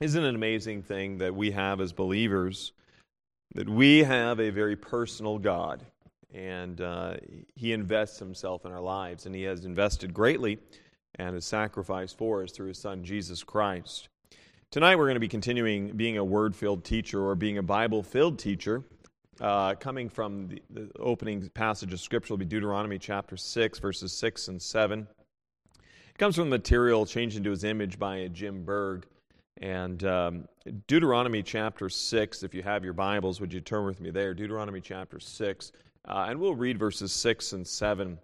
Isn't it an amazing thing that we have as believers? That we have a very personal God, and uh, He invests Himself in our lives, and He has invested greatly and has sacrificed for us through His Son, Jesus Christ. Tonight, we're going to be continuing being a word filled teacher or being a Bible filled teacher. Uh, coming from the, the, opening passage of Scripture will be Deuteronomy chapter 6, verses 6 and 7. It comes from the material changed into his image by Jim Berg. And um, Deuteronomy chapter 6, if you have your Bibles, would you turn with me there? Deuteronomy chapter 6. Uh, and we'll read verses 6 and 7.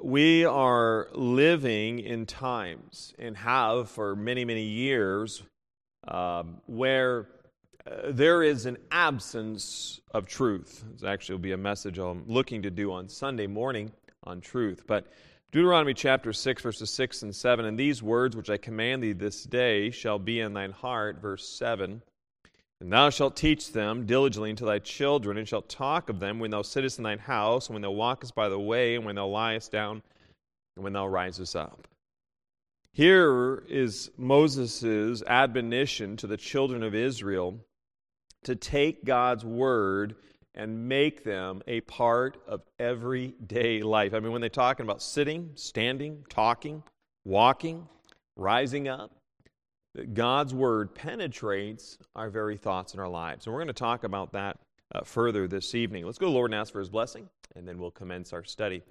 We are living in times and have for many, many years um, where uh, there is an absence of truth. This actually will be a message I'm looking to do on Sunday morning on truth. But Deuteronomy chapter 6, verses 6 and 7. And these words which I command thee this day shall be in thine heart, verse 7. And thou shalt teach them diligently unto thy children, and shalt talk of them when thou sittest in thine house, and when thou walkest by the way, and when thou liest down, and when thou risest up. Here is Moses' admonition to the children of Israel to take God's word and make them a part of everyday life. I mean, when they're talking about sitting, standing, talking, walking, rising up, God's word penetrates our very thoughts and our lives. And we're going to talk about that uh, further this evening. Let's go Lord and ask for his blessing, and then we'll commence our study.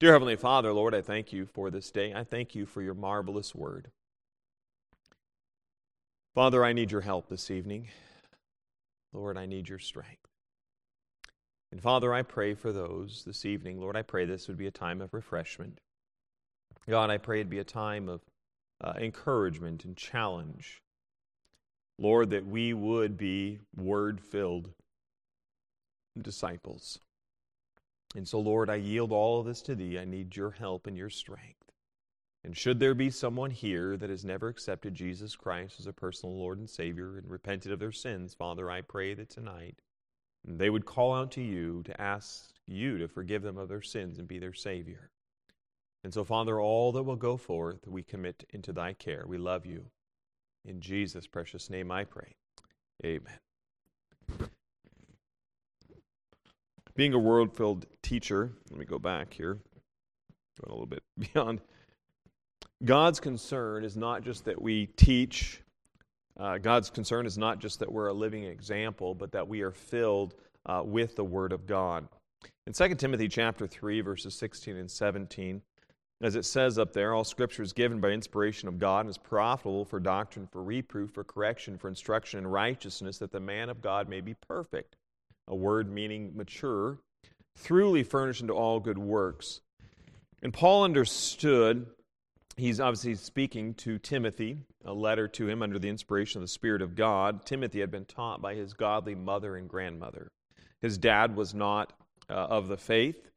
Dear Heavenly Father, Lord, I thank you for this day. I thank you for your marvelous word. Father, I need your help this evening. Lord, I need your strength. And Father, I pray for those this evening. Lord, I pray this would be a time of refreshment. God, I pray it'd be a time of uh, encouragement and challenge. Lord, that we would be word filled disciples. And so, Lord, I yield all of this to Thee. I need your help and your strength. And should there be someone here that has never accepted Jesus Christ as a personal Lord and Savior and repented of their sins, Father, I pray that tonight they would call out to you to ask you to forgive them of their sins and be their Savior. And so, Father, all that will go forth, we commit into thy care. We love you. In Jesus' precious name I pray. Amen. Being a world filled teacher, let me go back here, going a little bit beyond. God's concern is not just that we teach uh, God's concern is not just that we're a living example, but that we are filled uh, with the Word of God. In 2 Timothy chapter 3, verses 16 and 17, as it says up there, all scripture is given by inspiration of God and is profitable for doctrine, for reproof, for correction, for instruction in righteousness, that the man of God may be perfect. A word meaning mature, thoroughly furnished into all good works. And Paul understood he's obviously speaking to Timothy, a letter to him under the inspiration of the Spirit of God. Timothy had been taught by his godly mother and grandmother. His dad was not uh, of the faith,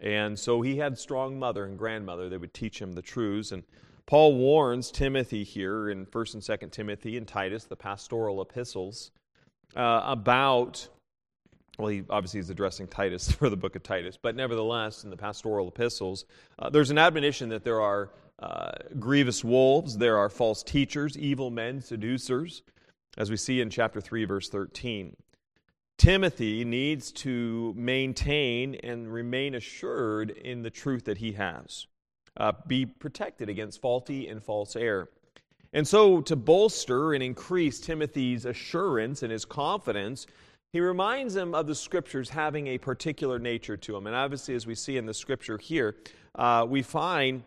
and so he had strong mother and grandmother that would teach him the truths. And Paul warns Timothy here in 1st and 2nd Timothy and Titus, the pastoral epistles, uh, about well, he obviously is addressing Titus for the book of Titus, but nevertheless, in the pastoral epistles, uh, there's an admonition that there are uh, grievous wolves, there are false teachers, evil men, seducers, as we see in chapter 3, verse 13. Timothy needs to maintain and remain assured in the truth that he has, uh, be protected against faulty and false error. And so, to bolster and increase Timothy's assurance and his confidence, he reminds him of the scriptures having a particular nature to them. And obviously, as we see in the scripture here, uh, we find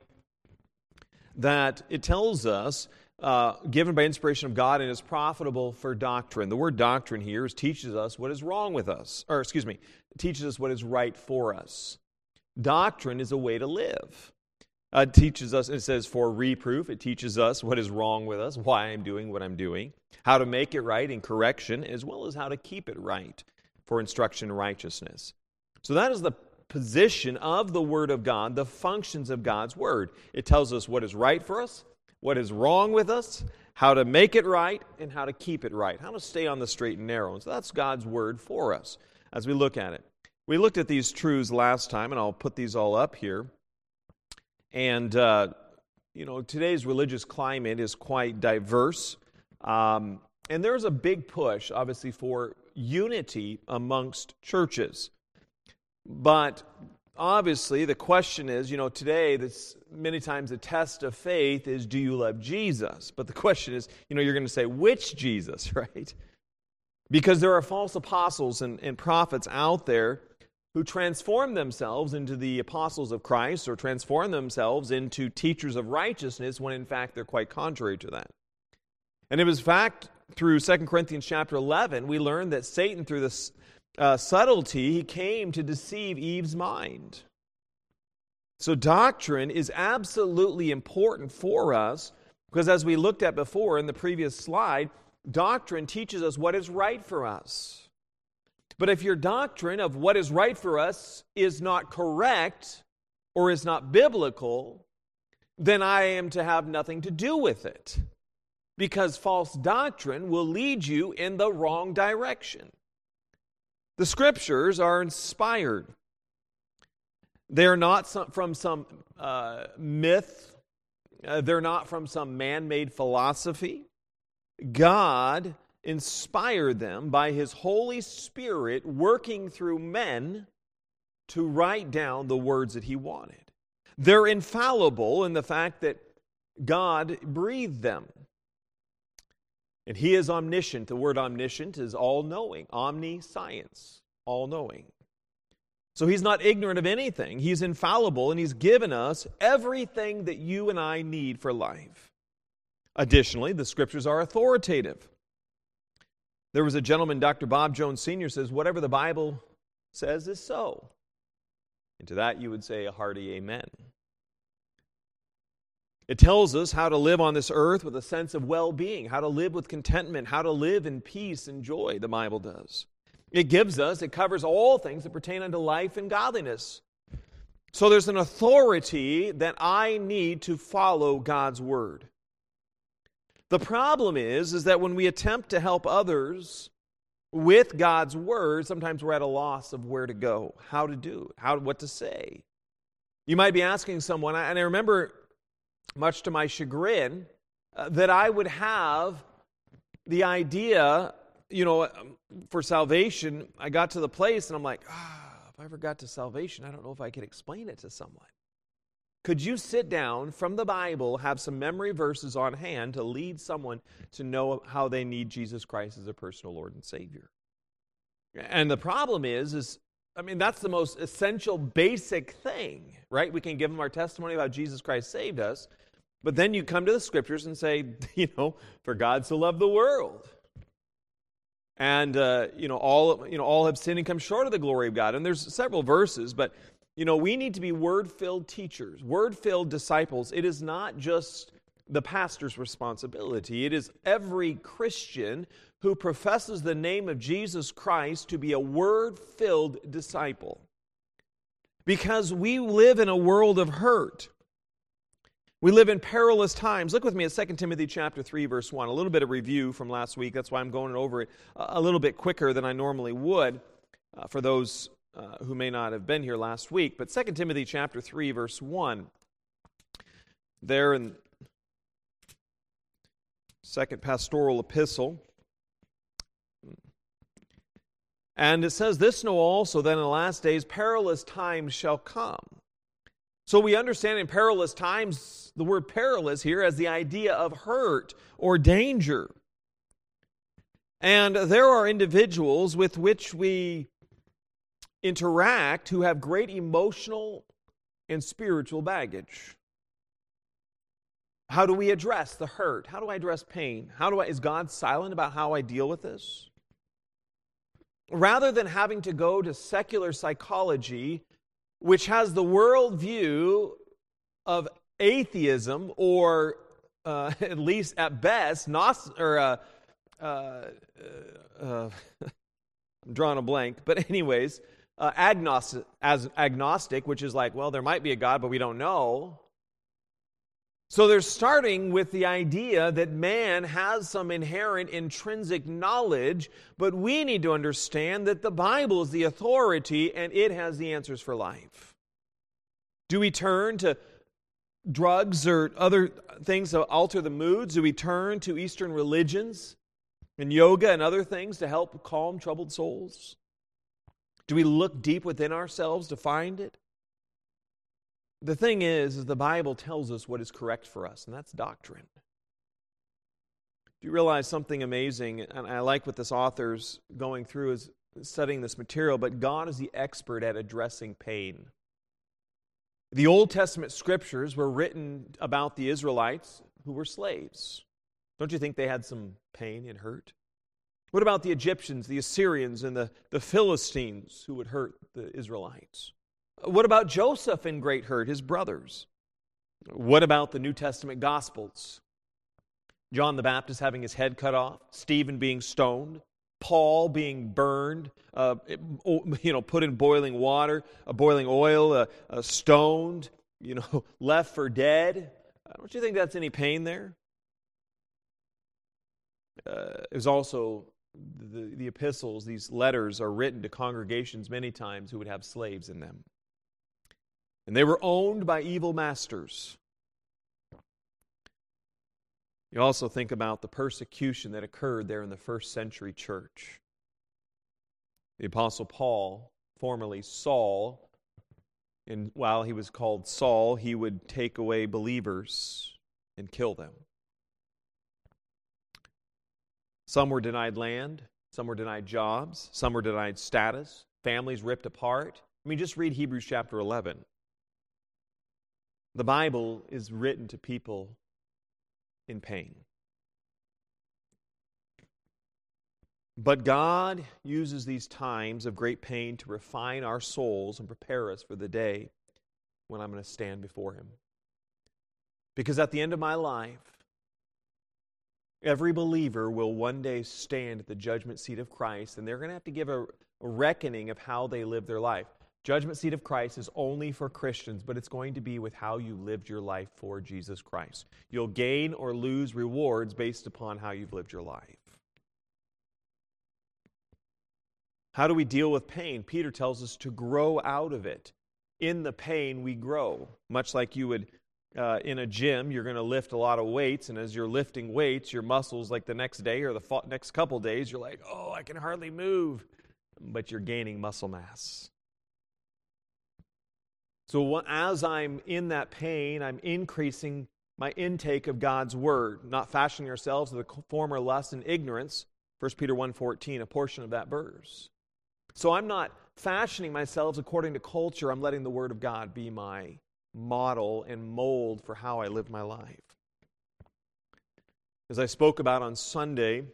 that it tells us, uh, given by inspiration of God, and is profitable for doctrine. The word doctrine here is teaches us what is wrong with us, or excuse me, teaches us what is right for us. Doctrine is a way to live. Uh, it teaches us, it says for reproof, it teaches us what is wrong with us, why I'm doing what I'm doing, how to make it right in correction, as well as how to keep it right for instruction in righteousness. So that is the position of the Word of God, the functions of God's Word. It tells us what is right for us, what is wrong with us, how to make it right, and how to keep it right, how to stay on the straight and narrow. And so that's God's Word for us as we look at it. We looked at these truths last time, and I'll put these all up here. And, uh, you know, today's religious climate is quite diverse. Um, and there's a big push, obviously, for unity amongst churches. But obviously, the question is you know, today, this many times the test of faith is do you love Jesus? But the question is, you know, you're going to say, which Jesus, right? Because there are false apostles and, and prophets out there who transform themselves into the apostles of Christ or transform themselves into teachers of righteousness when in fact they're quite contrary to that. And it was fact through 2 Corinthians chapter 11, we learn that Satan, through this uh, subtlety, he came to deceive Eve's mind. So, doctrine is absolutely important for us because, as we looked at before in the previous slide, doctrine teaches us what is right for us. But if your doctrine of what is right for us is not correct or is not biblical, then I am to have nothing to do with it because false doctrine will lead you in the wrong direction. The scriptures are inspired. They're not some, from some uh, myth, uh, they're not from some man made philosophy. God inspired them by His Holy Spirit working through men to write down the words that He wanted. They're infallible in the fact that God breathed them. And he is omniscient. The word omniscient is all knowing, omniscience, all knowing. So he's not ignorant of anything. He's infallible and he's given us everything that you and I need for life. Additionally, the scriptures are authoritative. There was a gentleman, Dr. Bob Jones Sr., says, Whatever the Bible says is so. And to that you would say a hearty amen. It tells us how to live on this earth with a sense of well being, how to live with contentment, how to live in peace and joy, the Bible does. It gives us, it covers all things that pertain unto life and godliness. So there's an authority that I need to follow God's word. The problem is is that when we attempt to help others with God's word, sometimes we're at a loss of where to go, how to do, how what to say. You might be asking someone, and I remember much to my chagrin, uh, that I would have the idea, you know, um, for salvation. I got to the place and I'm like, ah, if I ever got to salvation, I don't know if I could explain it to someone. Could you sit down from the Bible, have some memory verses on hand to lead someone to know how they need Jesus Christ as a personal Lord and Savior? And the problem is, is I mean, that's the most essential, basic thing, right? We can give them our testimony about Jesus Christ saved us, but then you come to the scriptures and say, you know, for God so loved the world. And uh, you know, all you know, all have sinned and come short of the glory of God. And there's several verses, but you know, we need to be word-filled teachers, word-filled disciples. It is not just the pastor's responsibility. It is every Christian who professes the name of Jesus Christ to be a word filled disciple. Because we live in a world of hurt. We live in perilous times. Look with me at 2 Timothy chapter 3 verse 1. A little bit of review from last week. That's why I'm going over it a little bit quicker than I normally would uh, for those uh, who may not have been here last week. But 2 Timothy chapter 3 verse 1 there in second pastoral epistle and it says this know also that in the last days perilous times shall come so we understand in perilous times the word perilous here as the idea of hurt or danger. And there are individuals with which we interact who have great emotional and spiritual baggage. How do we address the hurt? How do I address pain? How do I is God silent about how I deal with this? Rather than having to go to secular psychology which has the worldview of atheism, or uh, at least at best, gnost- or uh, uh, uh I'm drawing a blank, but anyways, uh, agnostic, as agnostic, which is like, well, there might be a God, but we don't know. So they're starting with the idea that man has some inherent intrinsic knowledge, but we need to understand that the Bible is the authority and it has the answers for life. Do we turn to drugs or other things to alter the moods? Do we turn to Eastern religions and yoga and other things to help calm troubled souls? Do we look deep within ourselves to find it? The thing is, is the Bible tells us what is correct for us, and that's doctrine. Do you realize something amazing? And I like what this author's going through is studying this material, but God is the expert at addressing pain. The Old Testament scriptures were written about the Israelites who were slaves. Don't you think they had some pain and hurt? What about the Egyptians, the Assyrians, and the, the Philistines who would hurt the Israelites? What about Joseph in great hurt, his brothers? What about the New Testament Gospels? John the Baptist having his head cut off, Stephen being stoned, Paul being burned, uh, you know, put in boiling water, uh, boiling oil, uh, uh, stoned, you know, left for dead. Uh, don't you think that's any pain there? Uh, it was also the, the epistles, these letters are written to congregations many times who would have slaves in them. And they were owned by evil masters. You also think about the persecution that occurred there in the first century church. The Apostle Paul, formerly Saul, and while he was called Saul, he would take away believers and kill them. Some were denied land, some were denied jobs, some were denied status, families ripped apart. I mean, just read Hebrews chapter 11. The Bible is written to people in pain. But God uses these times of great pain to refine our souls and prepare us for the day when I'm going to stand before Him. Because at the end of my life, every believer will one day stand at the judgment seat of Christ, and they're going to have to give a, reckoning of how they live their life. Judgment seat of Christ is only for Christians, but it's going to be with how you lived your life for Jesus Christ. You'll gain or lose rewards based upon how you've lived your life. How do we deal with pain? Peter tells us to grow out of it. In the pain, we grow. Much like you would uh, in a gym, you're going to lift a lot of weights, and as you're lifting weights, your muscles, like the next day or the next couple days, you're like, oh, I can hardly move. But you're gaining muscle mass. So as I'm in that pain, I'm increasing my intake of God's word, not fashioning ourselves to the former lust and ignorance. 1 Peter 1:14, a portion of that verse. So I'm not fashioning myself according to culture. I'm letting the word of God be my model and mold for how I live my life. As I spoke about on Sunday, I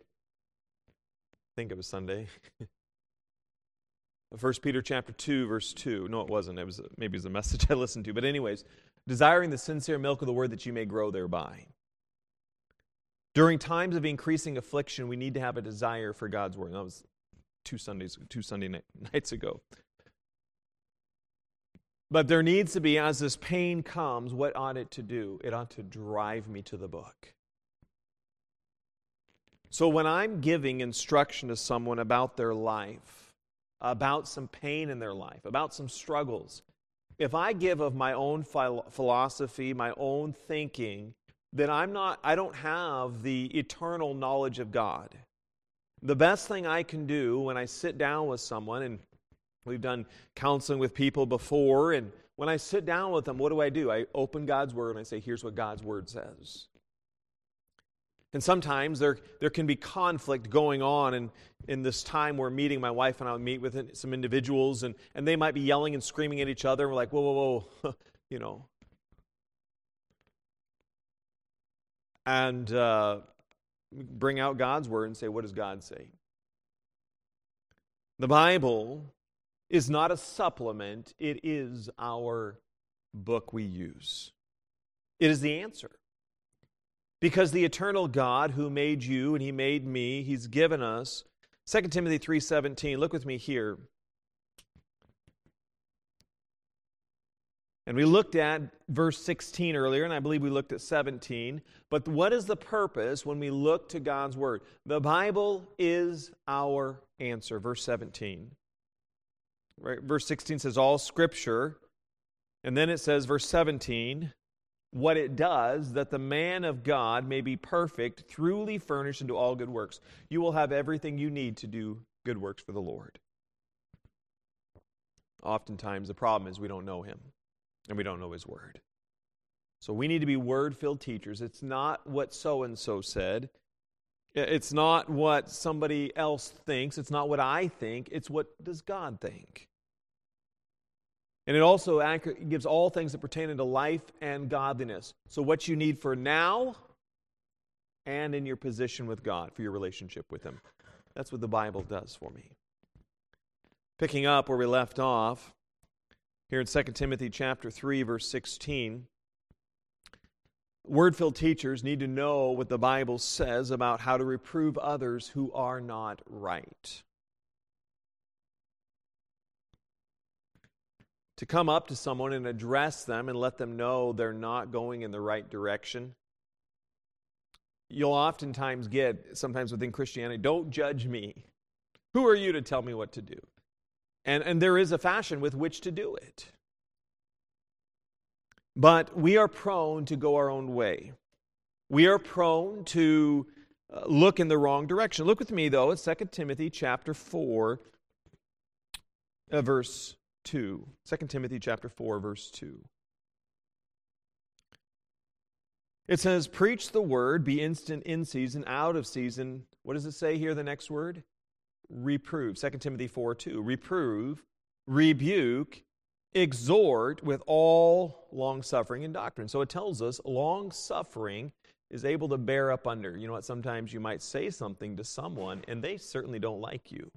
think it was Sunday. 1 Peter chapter 2 verse 2. No, it wasn't. It was maybe it was a message I listened to. But anyways, desiring the sincere milk of the word that you may grow thereby. During times of increasing affliction, we need to have a desire for God's word. That was two Sundays, two Sunday nights ago. But there needs to be, as this pain comes, what ought it to do? It ought to drive me to the book. So when I'm giving instruction to someone about their life, about some pain in their life, about some struggles, if I give of my own philosophy, my own thinking, then I'm not, I don't have the eternal knowledge of God. The best thing I can do when I sit down with someone, and we've done counseling with people before, and when I sit down with them, what do I do? I open God's Word and I say, here's what God's Word says. And sometimes there, there can be conflict going on in, in this time we're meeting. My wife and I meet with some individuals, and, and they might be yelling and screaming at each other. And we're like, whoa, whoa, whoa, you know. And uh, bring out God's word and say, what does God say? The Bible is not a supplement, it is our book we use. It is the answer. Because the eternal God who made you and he made me, he's given us 2 Timothy 3:17. Look with me here. And we looked at verse 16 earlier, and I believe we looked at 17. But what is the purpose when we look to God's Word? The Bible is our answer. Verse 17. Right? Verse 16 says, All Scripture. And then it says, verse 17, what it does, that the man of God may be perfect, truly furnished into all good works. You will have everything you need to do good works for the Lord. Oftentimes, the problem is we don't know Him and we don't know His Word. So we need to be word filled teachers. It's not what so and so said. It's not what somebody else thinks. It's not what I think. It's what does God think. And it also gives all things that pertain to life and godliness. So, what you need for now and in your position with God, for your relationship with Him. That's what the Bible does for me. Picking up where we left off, here in 2 Timothy chapter 3, verse 16. Word filled teachers need to know what the Bible says about how to reprove others who are not right. To come up to someone and address them and let them know they're not going in the right direction. You'll oftentimes get, sometimes within Christianity, don't judge me. Who are you to tell me what to do? And, and there is a fashion with which to do it. But we are prone to go our own way. We are prone to uh, look in the wrong direction. Look with me, though, at 2 Timothy chapter 4, uh, verse 2. 2 Timothy chapter 4 verse 2. It says, Preach the word, be instant in season, out of season. What does it say here, the next word? Reprove. 2 Timothy 4 2. Reprove, rebuke, exhort with all long suffering and doctrine. So it tells us long suffering is able to bear up under. You know what? Sometimes you might say something to someone and they certainly don't like you.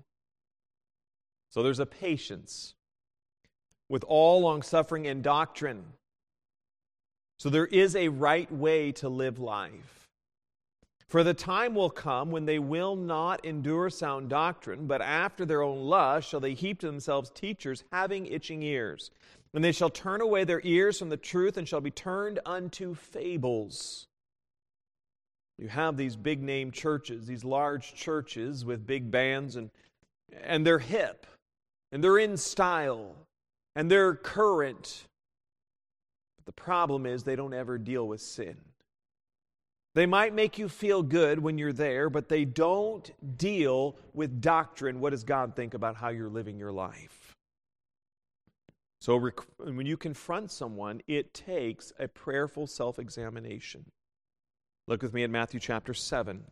So there's a patience with all longsuffering and doctrine. So there is a right way to live life. For the time will come when they will not endure sound doctrine, but after their own lust shall they heap to themselves teachers having itching ears. And they shall turn away their ears from the truth and shall be turned unto fables. You have these big name churches, these large churches with big bands, and, and they're hip and they're in style and they're current. But the problem is they don't ever deal with sin. They might make you feel good when you're there, but they don't deal with doctrine. What does God think about how you're living your life? So, when you confront someone, it takes a prayerful self examination. Look with me at Matthew chapter 7.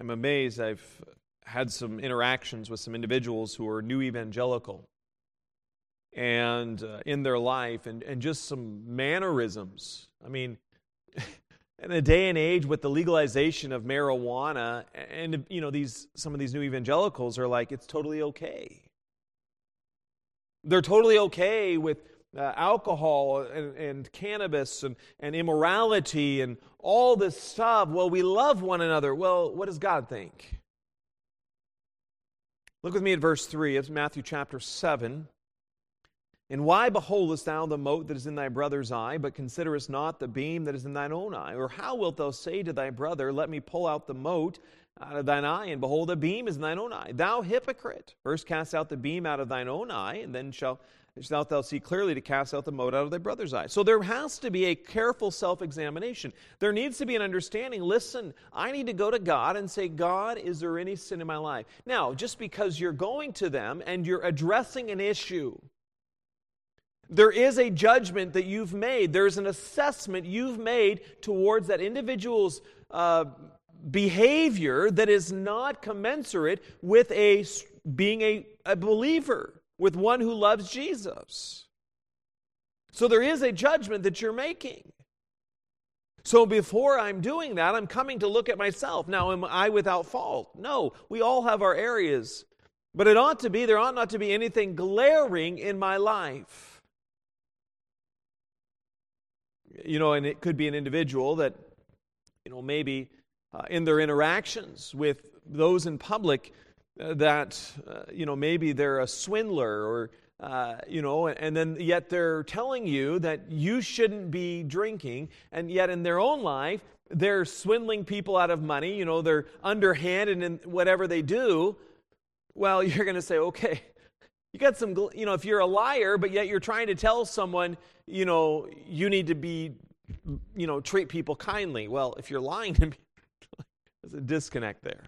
I'm amazed. I've had some interactions with some individuals who are new evangelical and uh, in their life and, and just some mannerisms. I mean, in a day and age with the legalization of marijuana and you know these some of these new evangelicals are like it's totally okay they're totally okay with uh, alcohol and, and cannabis and, and immorality and all this stuff. Well, we love one another. Well, what does God think? Look with me at verse 3 of Matthew chapter 7. And why beholdest thou the mote that is in thy brother's eye, but considerest not the beam that is in thine own eye? Or how wilt thou say to thy brother, Let me pull out the mote out of thine eye, and behold, a beam is in thine own eye? Thou hypocrite! First cast out the beam out of thine own eye, and then shall shalt thou see clearly to cast out the mote out of thy brother's eye. So there has to be a careful self examination. There needs to be an understanding listen, I need to go to God and say, God, is there any sin in my life? Now, just because you're going to them and you're addressing an issue, there is a judgment that you've made. There's an assessment you've made towards that individual's uh, behavior that is not commensurate with a being a, a believer with one who loves Jesus. So there is a judgment that you're making. So before I'm doing that, I'm coming to look at myself. Now, am I without fault? No, we all have our areas. But it ought to be, there ought not to be anything glaring in my life. You know, and it could be an individual that, you know, maybe uh, in their interactions with those in public, that, uh, you know, maybe they're a swindler or, uh, you know, and then yet they're telling you that you shouldn't be drinking, and yet in their own life, they're swindling people out of money, you know, they're underhanded in whatever they do. Well, you're going to say, okay, You got some, you know, if you're a liar, but yet you're trying to tell someone, you know, you need to be, you know, treat people kindly. Well, if you're lying to me, there's a disconnect there.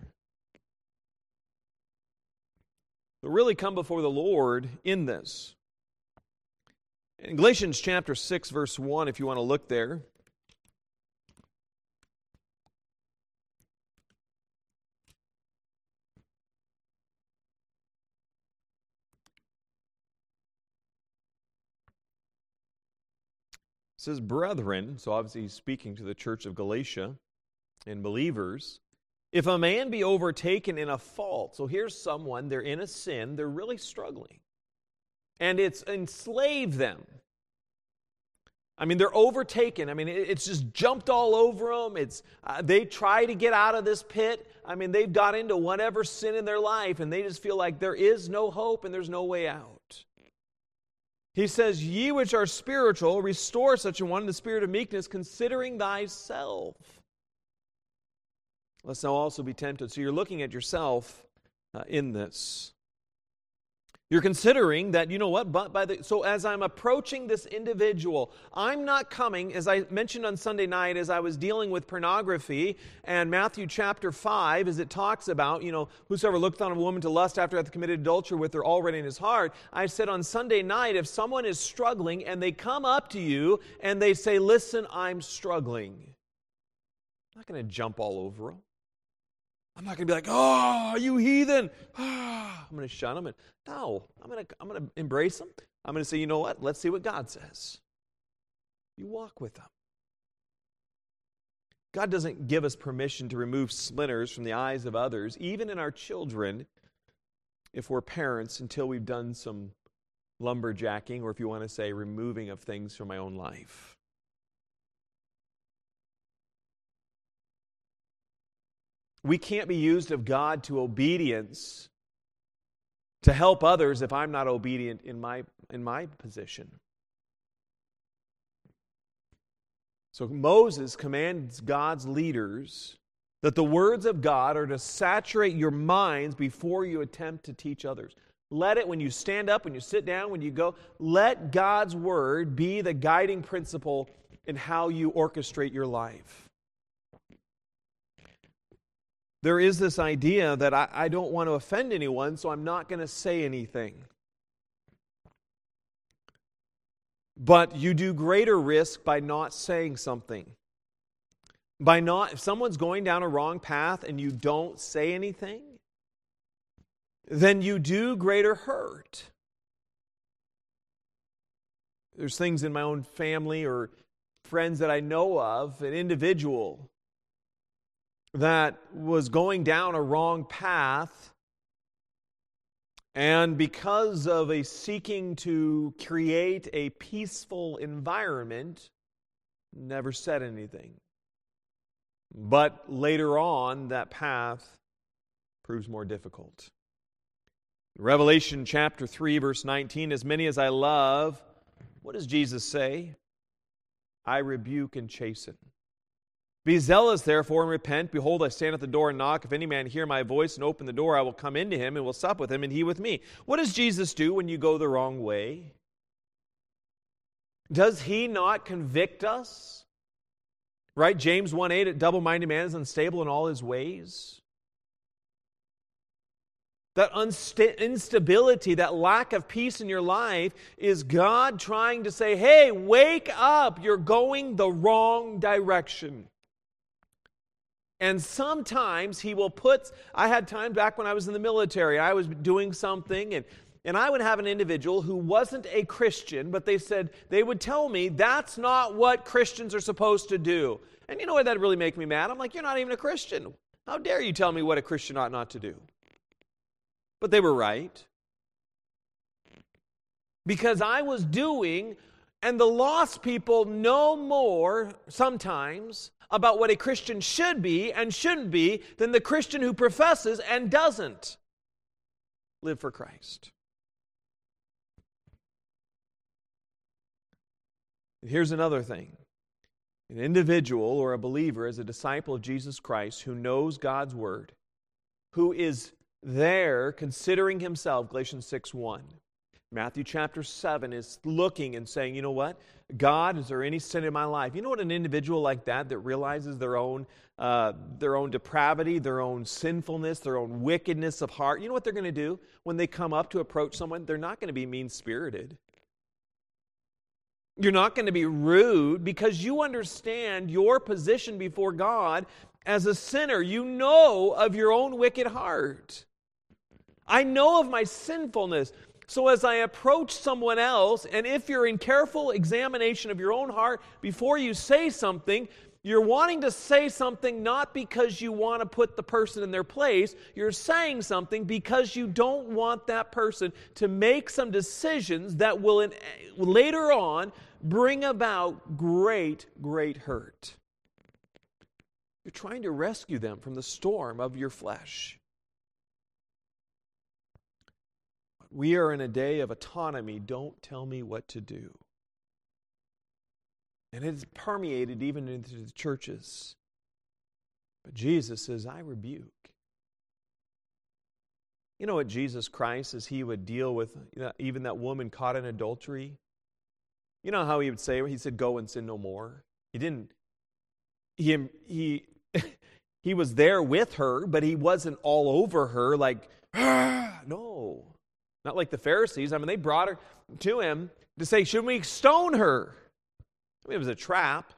So really come before the Lord in this. In Galatians chapter 6, verse 1, if you want to look there. says, Brethren, so obviously he's speaking to the church of Galatia and believers. If a man be overtaken in a fault, so here's someone, they're in a sin, they're really struggling, and it's enslaved them. I mean, they're overtaken. I mean, it's just jumped all over them. It's, uh, they try to get out of this pit. I mean, they've got into whatever sin in their life, and they just feel like there is no hope and there's no way out. He says, Ye which are spiritual, restore such a one in the spirit of meekness, considering thyself. Lest now also be tempted. So you're looking at yourself uh, in this. You're considering that, you know what, but by the, so as I'm approaching this individual, I'm not coming, as I mentioned on Sunday night, as I was dealing with pornography and Matthew chapter 5, as it talks about, you know, whosoever looked on a woman to lust after hath committed adultery with her already in his heart. I said on Sunday night, if someone is struggling and they come up to you and they say, listen, I'm struggling, I'm not going to jump all over them. I'm not going to be like, oh, you heathen. Ah. I'm going to shun them. And, no, I'm going to, I'm going to embrace them. I'm going to say, you know what? Let's see what God says. You walk with them. God doesn't give us permission to remove splinters from the eyes of others, even in our children, if we're parents, until we've done some lumberjacking, or if you want to say, removing of things from my own life. We can't be used of God to obedience to help others if I'm not obedient in my, in my position. So Moses commands God's leaders that the words of God are to saturate your minds before you attempt to teach others. Let it, when you stand up, when you sit down, when you go, let God's word be the guiding principle in how you orchestrate your life there is this idea that I, I don't want to offend anyone, so I'm not going to say anything. But you do greater risk by not saying something. By not, if someone's going down a wrong path and you don't say anything, then you do greater hurt. There's things in my own family or friends that I know of, an individual that was going down a wrong path. And because of a seeking to create a peaceful environment, never said anything. But later on, that path proves more difficult. Revelation chapter 3, verse 19 As many as I love, what does Jesus say? I rebuke and chasten. Be zealous, therefore, and repent. Behold, I stand at the door and knock. If any man hear my voice and open the door, I will come into him and will sup with him, and he with me. What does Jesus do when you go the wrong way? Does he not convict us? Right? James 1 8, a double minded man is unstable in all his ways. That unsta- instability, that lack of peace in your life is God trying to say, hey, wake up. You're going the wrong direction. And sometimes he will put, I had time back when I was in the military, I was doing something, and, and I would have an individual who wasn't a Christian, but they said, they would tell me, that's not what Christians are supposed to do. And you know what? That really make me mad. I'm like, you're not even a Christian. How dare you tell me what a Christian ought not to do? But they were right. Because I was doing, and the lost people know more sometimes about what a Christian should be and shouldn't be than the Christian who professes and doesn't live for Christ. Here's another thing an individual or a believer is a disciple of Jesus Christ who knows God's word, who is there considering himself, Galatians 6 1. Matthew chapter 7 is looking and saying, you know what? God, is there any sin in my life? You know what an individual like that that realizes their own, uh, their own depravity, their own sinfulness, their own wickedness of heart, you know what they're going to do when they come up to approach someone? They're not going to be mean spirited. You're not going to be rude because you understand your position before God as a sinner. You know of your own wicked heart. I know of my sinfulness. So, as I approach someone else, and if you're in careful examination of your own heart before you say something, you're wanting to say something not because you want to put the person in their place. You're saying something because you don't want that person to make some decisions that will in, later on bring about great, great hurt. You're trying to rescue them from the storm of your flesh. We are in a day of autonomy. Don't tell me what to do. And it's permeated even into the churches. But Jesus says, I rebuke. You know what Jesus Christ, as he would deal with you know, even that woman caught in adultery? You know how he would say, he said, Go and sin no more. He didn't, he, he, he was there with her, but he wasn't all over her like, ah, no. Not like the Pharisees. I mean, they brought her to him to say, Should we stone her? I mean, it was a trap.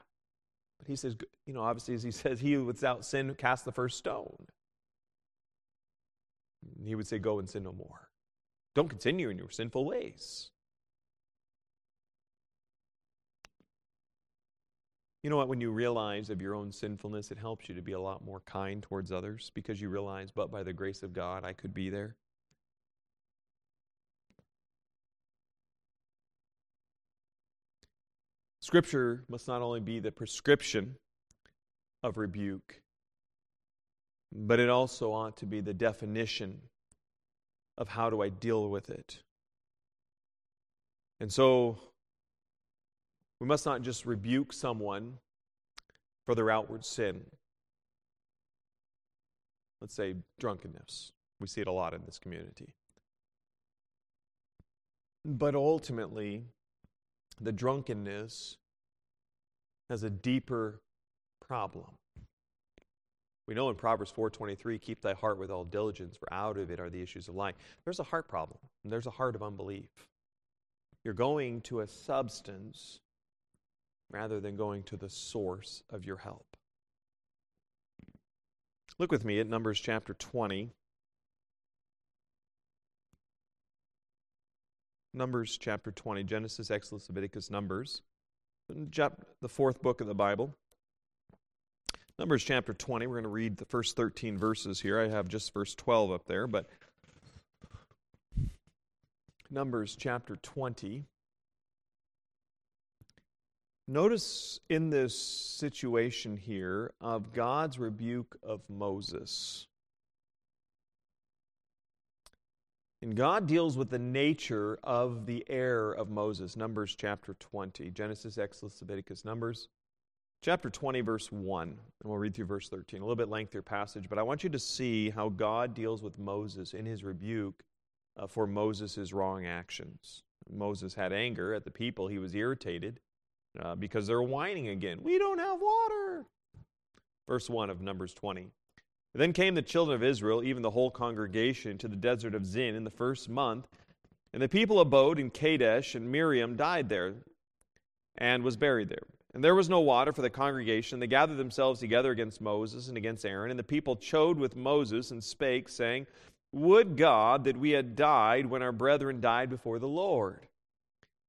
But he says, you know, obviously, as he says, he without sin cast the first stone. He would say, Go and sin no more. Don't continue in your sinful ways. You know what? When you realize of your own sinfulness, it helps you to be a lot more kind towards others because you realize, but by the grace of God, I could be there. Scripture must not only be the prescription of rebuke, but it also ought to be the definition of how do I deal with it. And so we must not just rebuke someone for their outward sin. Let's say drunkenness. We see it a lot in this community. But ultimately, the drunkenness has a deeper problem. We know in Proverbs 4:23, keep thy heart with all diligence, for out of it are the issues of life. There's a heart problem. there's a heart of unbelief. You're going to a substance rather than going to the source of your help. Look with me at Numbers chapter 20. Numbers chapter 20, Genesis, Exodus, Leviticus, Numbers, the fourth book of the Bible. Numbers chapter 20, we're going to read the first 13 verses here. I have just verse 12 up there, but Numbers chapter 20. Notice in this situation here of God's rebuke of Moses. And God deals with the nature of the error of Moses. Numbers chapter 20. Genesis, Exodus, Leviticus, Numbers. Chapter 20, verse 1. And we'll read through verse 13. A little bit lengthier passage, but I want you to see how God deals with Moses in his rebuke uh, for Moses' wrong actions. Moses had anger at the people, he was irritated uh, because they're whining again. We don't have water. Verse 1 of Numbers 20. Then came the children of Israel, even the whole congregation, to the desert of Zin in the first month. And the people abode in Kadesh, and Miriam died there and was buried there. And there was no water for the congregation. They gathered themselves together against Moses and against Aaron. And the people chode with Moses and spake, saying, Would God that we had died when our brethren died before the Lord.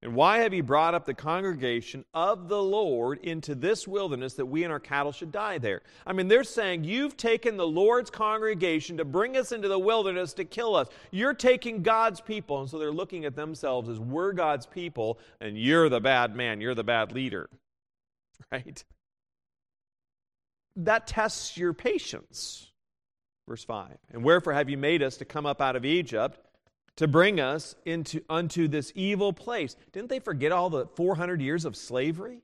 And why have you brought up the congregation of the Lord into this wilderness that we and our cattle should die there? I mean, they're saying, You've taken the Lord's congregation to bring us into the wilderness to kill us. You're taking God's people. And so they're looking at themselves as we're God's people, and you're the bad man, you're the bad leader. Right? That tests your patience. Verse 5. And wherefore have you made us to come up out of Egypt? To bring us into unto this evil place. Didn't they forget all the 400 years of slavery?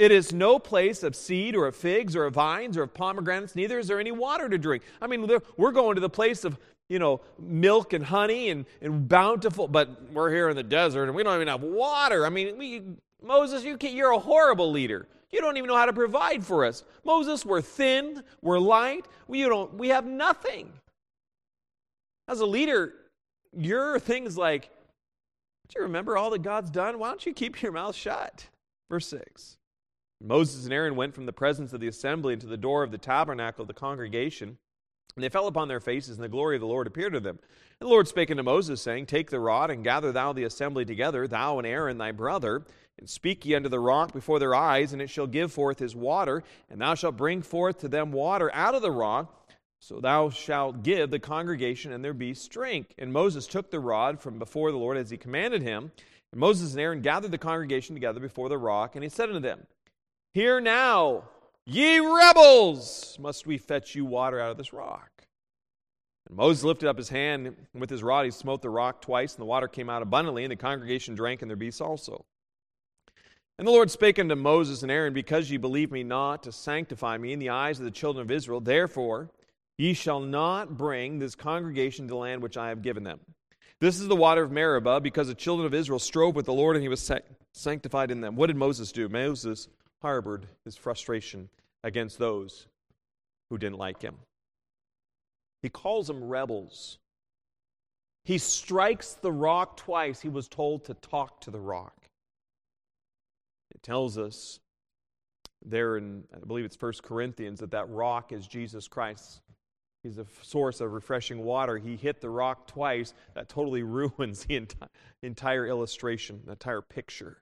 It is no place of seed or of figs or of vines or of pomegranates, neither is there any water to drink. I mean, we're going to the place of, you know, milk and honey and, and bountiful, but we're here in the desert and we don't even have water. I mean, we, Moses, you you're a horrible leader. You don't even know how to provide for us. Moses, we're thin, we're light, we, don't, we have nothing. As a leader, your things like, do you remember all that God's done? Why don't you keep your mouth shut? Verse 6. Moses and Aaron went from the presence of the assembly into the door of the tabernacle of the congregation, and they fell upon their faces, and the glory of the Lord appeared to them. And the Lord spake unto Moses, saying, Take the rod, and gather thou the assembly together, thou and Aaron thy brother, and speak ye unto the rock before their eyes, and it shall give forth his water, and thou shalt bring forth to them water out of the rock. So thou shalt give the congregation and their beasts drink. And Moses took the rod from before the Lord as he commanded him. And Moses and Aaron gathered the congregation together before the rock, and he said unto them, Hear now, ye rebels, must we fetch you water out of this rock? And Moses lifted up his hand, and with his rod he smote the rock twice, and the water came out abundantly, and the congregation drank, and their beasts also. And the Lord spake unto Moses and Aaron, Because ye believe me not to sanctify me in the eyes of the children of Israel, therefore ye shall not bring this congregation to the land which I have given them. This is the water of Meribah, because the children of Israel strove with the Lord, and he was sanctified in them. What did Moses do? Moses harbored his frustration against those who didn't like him. He calls them rebels. He strikes the rock twice. He was told to talk to the rock. It tells us there in, I believe it's First Corinthians, that that rock is Jesus Christ. He's a source of refreshing water. He hit the rock twice. That totally ruins the enti- entire illustration, the entire picture.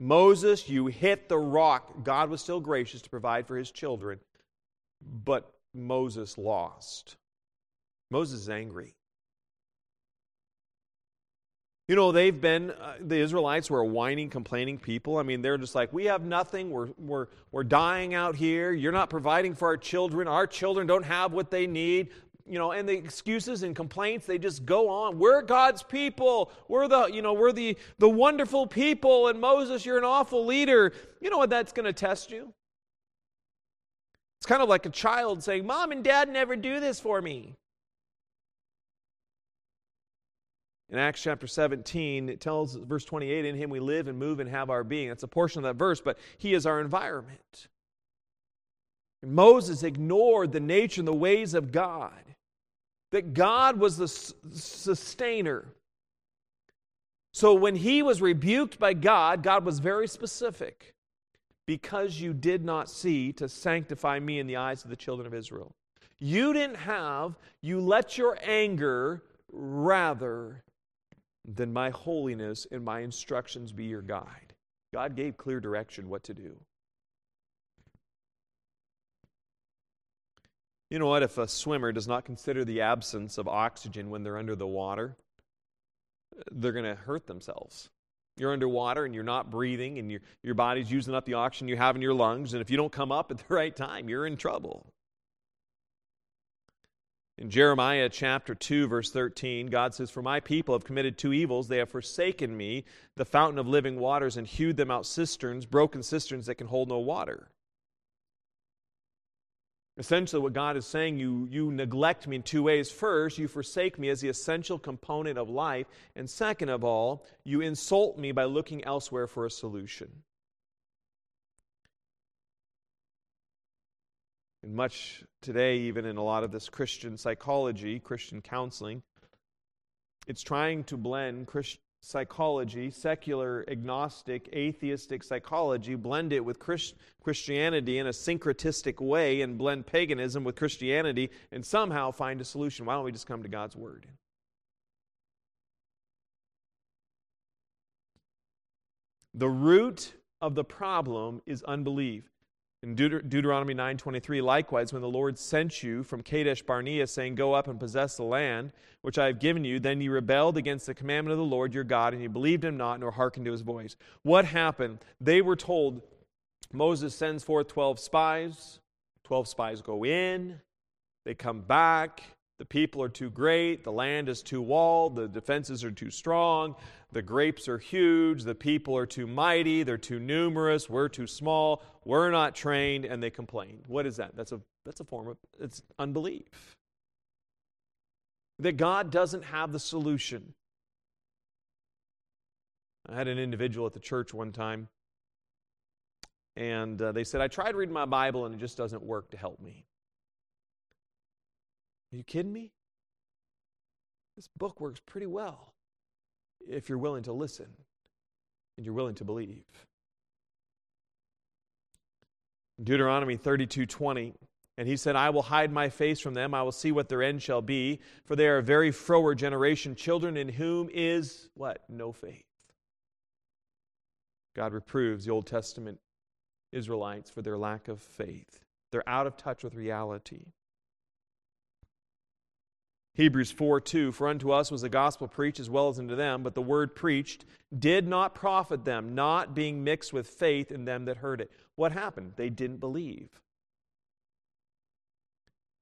Moses, you hit the rock. God was still gracious to provide for his children, but Moses lost. Moses is angry. You know, they've been, uh, the Israelites were a whining, complaining people. I mean, they're just like, we have nothing. We're, we're, we're dying out here. You're not providing for our children. Our children don't have what they need you know, and the excuses and complaints, they just go on. We're God's people. We're the, you know, we're the, the wonderful people. And Moses, you're an awful leader. You know what that's going to test you? It's kind of like a child saying, Mom and Dad never do this for me. In Acts chapter 17, it tells, verse 28, in him we live and move and have our being. That's a portion of that verse, but he is our environment. And Moses ignored the nature and the ways of God that God was the sustainer. So when he was rebuked by God, God was very specific. Because you did not see to sanctify me in the eyes of the children of Israel. You didn't have, you let your anger rather than my holiness and my instructions be your guide. God gave clear direction what to do. You know what? If a swimmer does not consider the absence of oxygen when they're under the water, they're going to hurt themselves. You're underwater and you're not breathing, and your, your body's using up the oxygen you have in your lungs, and if you don't come up at the right time, you're in trouble. In Jeremiah chapter 2, verse 13, God says, For my people have committed two evils. They have forsaken me, the fountain of living waters, and hewed them out cisterns, broken cisterns that can hold no water. Essentially, what God is saying, you, you neglect me in two ways. First, you forsake me as the essential component of life. And second of all, you insult me by looking elsewhere for a solution. And much today, even in a lot of this Christian psychology, Christian counseling, it's trying to blend Christ- psychology, secular, agnostic, atheistic psychology, blend it with Christ- Christianity in a syncretistic way and blend paganism with Christianity and somehow find a solution. Why don't we just come to God's Word? The root of the problem is unbelief. In Deut- Deuteronomy 9:23, likewise, when the Lord sent you from Kadesh Barnea, saying, "Go up and possess the land which I have given you," then you rebelled against the commandment of the Lord your God, and you believed him not, nor hearkened to his voice. What happened? They were told Moses sends forth 12 spies. 12 spies go in, they come back, The people are too great, the land is too walled, the defenses are too strong, the grapes are huge, the people are too mighty, they're too numerous, we're too small, we're not trained, and they complain. What is that? That's a that's a form of it's unbelief. That God doesn't have the solution. I had an individual at the church one time, and uh, they said, I tried reading my Bible and it just doesn't work to help me. Are you kidding me? This book works pretty well if you're willing to listen and you're willing to believe. Deuteronomy 32:20 and he said, I will hide my face from them. I will see what their end shall be. For they are a very froward generation, children in whom is what? No faith. God reproves the Old Testament Israelites for their lack of faith. They're out of touch with reality. Hebrews 4 2 For unto us was the gospel preached as well as unto them, but the word preached did not profit them, not being mixed with faith in them that heard it. What happened? They didn't believe.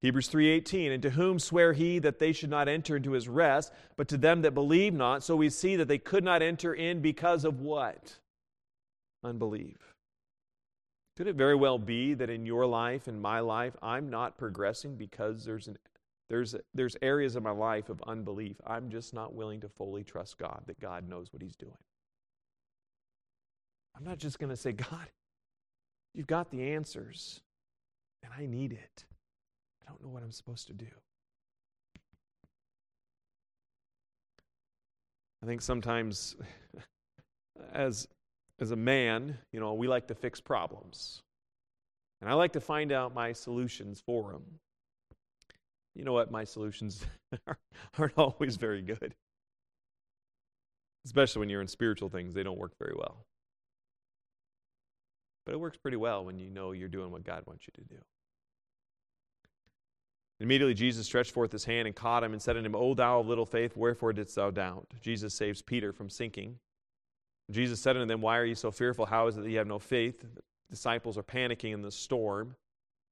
Hebrews 3:18 and to whom swear he that they should not enter into his rest but to them that believe not so we see that they could not enter in because of what unbelief could it very well be that in your life in my life I'm not progressing because there's an there's there's areas of my life of unbelief I'm just not willing to fully trust God that God knows what he's doing I'm not just going to say God you've got the answers and I need it I don't know what I'm supposed to do. I think sometimes as as a man, you know, we like to fix problems. And I like to find out my solutions for them. You know what? My solutions aren't always very good. Especially when you're in spiritual things, they don't work very well. But it works pretty well when you know you're doing what God wants you to do. Immediately Jesus stretched forth his hand and caught him and said unto him, O thou of little faith, wherefore didst thou doubt? Jesus saves Peter from sinking. Jesus said unto them, Why are you so fearful? How is it that you have no faith? The disciples are panicking in the storm.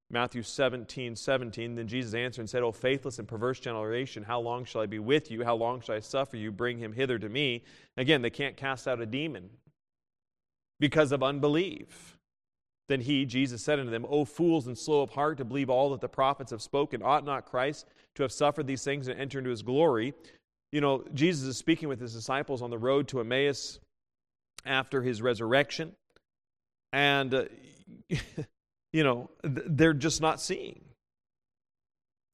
Matthew 17, 17. Then Jesus answered and said, O faithless and perverse generation, how long shall I be with you? How long shall I suffer you? Bring him hither to me. Again, they can't cast out a demon because of unbelief. Then he, Jesus, said unto them, O fools and slow of heart to believe all that the prophets have spoken, ought not Christ to have suffered these things and enter into his glory? You know, Jesus is speaking with his disciples on the road to Emmaus after his resurrection. And, uh, you know, they're just not seeing.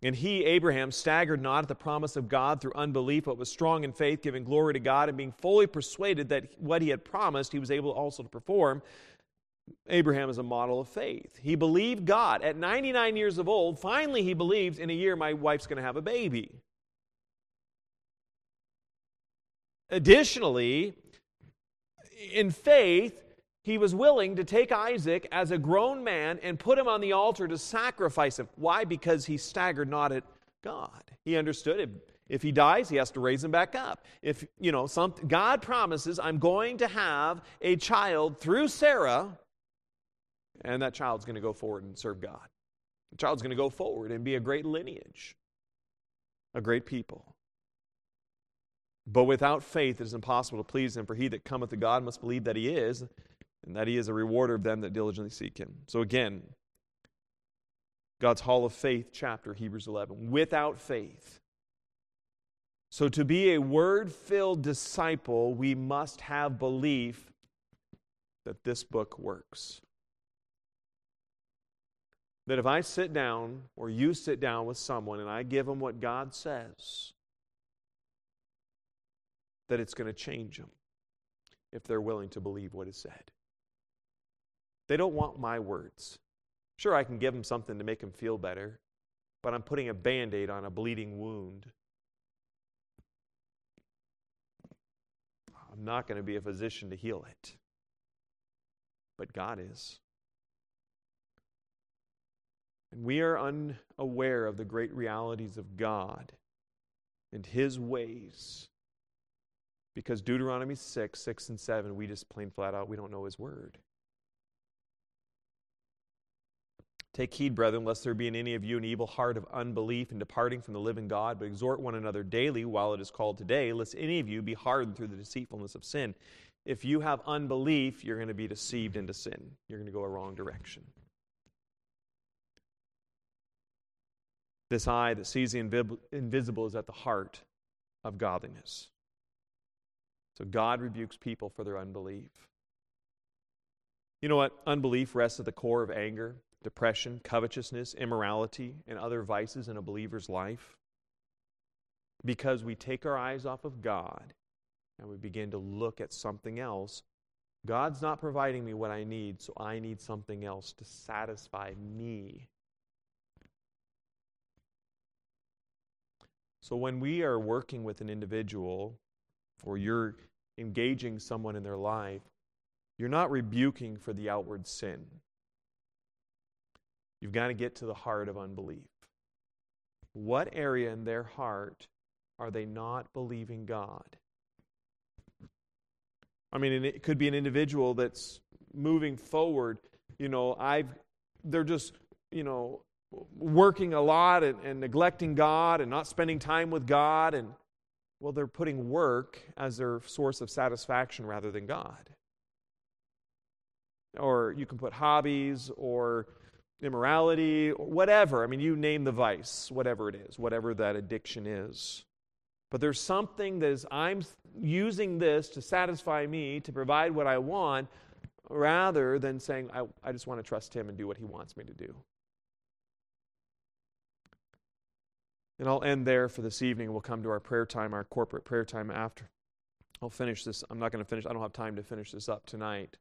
And he, Abraham, staggered not at the promise of God through unbelief, but was strong in faith, giving glory to God, and being fully persuaded that what he had promised he was able also to perform. Abraham is a model of faith. He believed God. At 99 years of old, finally he believes in a year my wife's going to have a baby. Additionally, in faith, he was willing to take Isaac as a grown man and put him on the altar to sacrifice him. Why? Because he staggered not at God. He understood it. If he dies, he has to raise him back up. If, you know, some, God promises, I'm going to have a child through Sarah and that child's going to go forward and serve God. The child's going to go forward and be a great lineage, a great people. But without faith, it is impossible to please him, for he that cometh to God must believe that he is, and that he is a rewarder of them that diligently seek him. So again, God's Hall of Faith chapter, Hebrews 11. Without faith. So to be a word filled disciple, we must have belief that this book works that if I sit down or you sit down with someone and I give them what God says, that it's going to change them if they're willing to believe what is said. They don't want my words. Sure, I can give them something to make them feel better, but I'm putting a band aid on a bleeding wound. I'm not going to be a physician to heal it, but God is. And we are unaware of the great realities of God and His ways. Because Deuteronomy 6, 6 and 7, we just plain flat out, we don't know His word. Take heed, brethren, lest there be in any of you an evil heart of unbelief and departing from the living God, but exhort one another daily while it is called today, lest any of you be hardened through the deceitfulness of sin. If you have unbelief, you're going to be deceived into sin. You're going to go a wrong direction. This eye that sees the invisible is at the heart of godliness. So God rebukes people for their unbelief. You know what? Unbelief rests at the core of anger, depression, covetousness, immorality, and other vices in a believer's life. Because we take our eyes off of God and we begin to look at something else. God's not providing me what I need, so I need something else to satisfy me. So when we are working with an individual or you're engaging someone in their life, you're not rebuking for the outward sin. You've got to get to the heart of unbelief. What area in their heart are they not believing God? I mean, it could be an individual that's moving forward. You know, I've they're just you know working a lot and, and neglecting God and not spending time with God. And, well, they're putting work as their source of satisfaction rather than God. Or you can put hobbies or immorality or whatever. I mean, you name the vice, whatever it is, whatever that addiction is. But there's something that is, I'm using this to satisfy me, to provide what I want, rather than saying, I, I just want to trust Him and do what He wants me to do. And I'll end there for this evening. We'll come to our prayer time, our corporate prayer time after. I'll finish this. I'm not going to finish. I don't have time to finish this up tonight.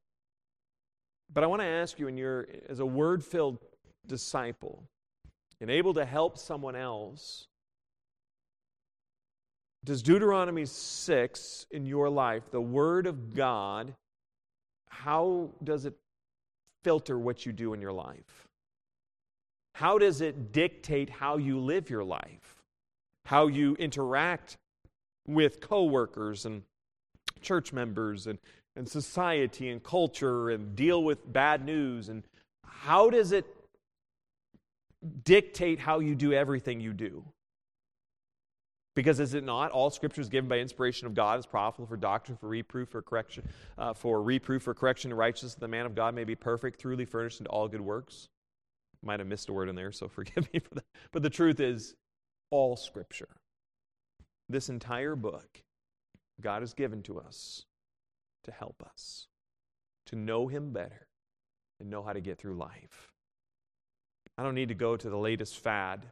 But I want to ask you, and you're as a word-filled disciple, and able to help someone else, does Deuteronomy 6 in your life, the Word of God, how does it filter what you do in your life? How does it dictate how you live your life? How you interact with coworkers and church members and, and society and culture and deal with bad news? And how does it dictate how you do everything you do? Because is it not all Scripture is given by inspiration of God is profitable for doctrine, for reproof, for correction, uh, for reproof, for correction, and righteousness, the man of God may be perfect, truly furnished into all good works? Might have missed a word in there, so forgive me for that. But the truth is, all Scripture, this entire book, God has given to us to help us, to know Him better, and know how to get through life. I don't need to go to the latest fad.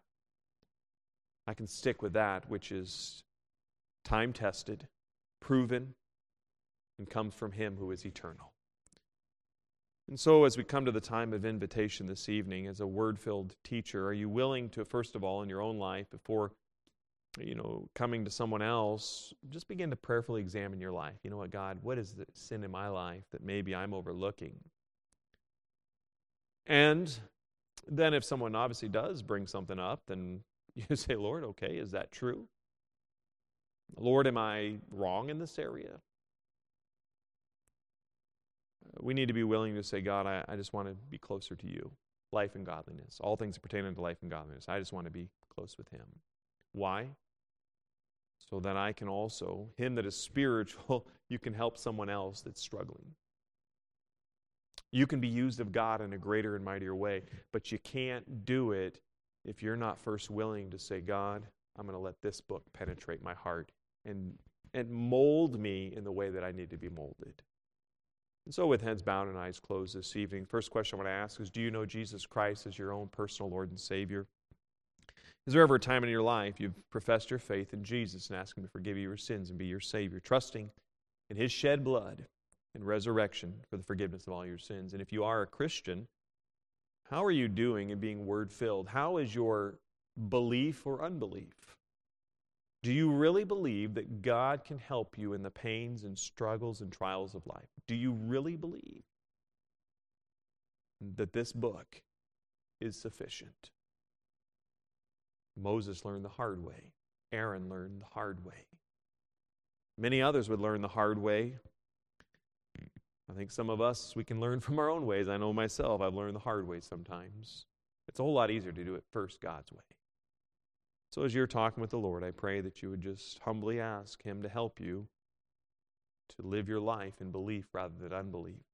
I can stick with that, which is time tested, proven, and comes from Him who is eternal. And so, as we come to the time of invitation this evening, as a word filled teacher, are you willing to, first of all, in your own life, before you know, coming to someone else, just begin to prayerfully examine your life. You know what, God, what is the sin in my life that maybe I'm overlooking? And then, if someone obviously does bring something up, then you say, Lord, okay, is that true? Lord, am I wrong in this area? Uh, we need to be willing to say, God, I, I just want to be closer to you. Life and godliness. All things pertaining to life and godliness. I just want to be close with Him. Why? So that I can also, Him that is spiritual, you can help someone else that's struggling. You can be used of God in a greater and mightier way, but you can't do it if you're not first willing to say, God, I'm going to let this book penetrate my heart and, and mold me in the way that I need to be molded. And so, with heads bowed and eyes closed this evening, first question I want to ask is Do you know Jesus Christ as your own personal Lord and Savior? Is there ever a time in your life you've professed your faith in Jesus and asked Him to forgive you your sins and be your Savior, trusting in His shed blood and resurrection for the forgiveness of all your sins? And if you are a Christian, how are you doing in being word filled? How is your belief or unbelief? Do you really believe that God can help you in the pains and struggles and trials of life? Do you really believe that this book is sufficient? Moses learned the hard way. Aaron learned the hard way. Many others would learn the hard way. I think some of us, we can learn from our own ways. I know myself, I've learned the hard way sometimes. It's a whole lot easier to do it first God's way. So as you're talking with the Lord, I pray that you would just humbly ask Him to help you to live your life in belief rather than unbelief.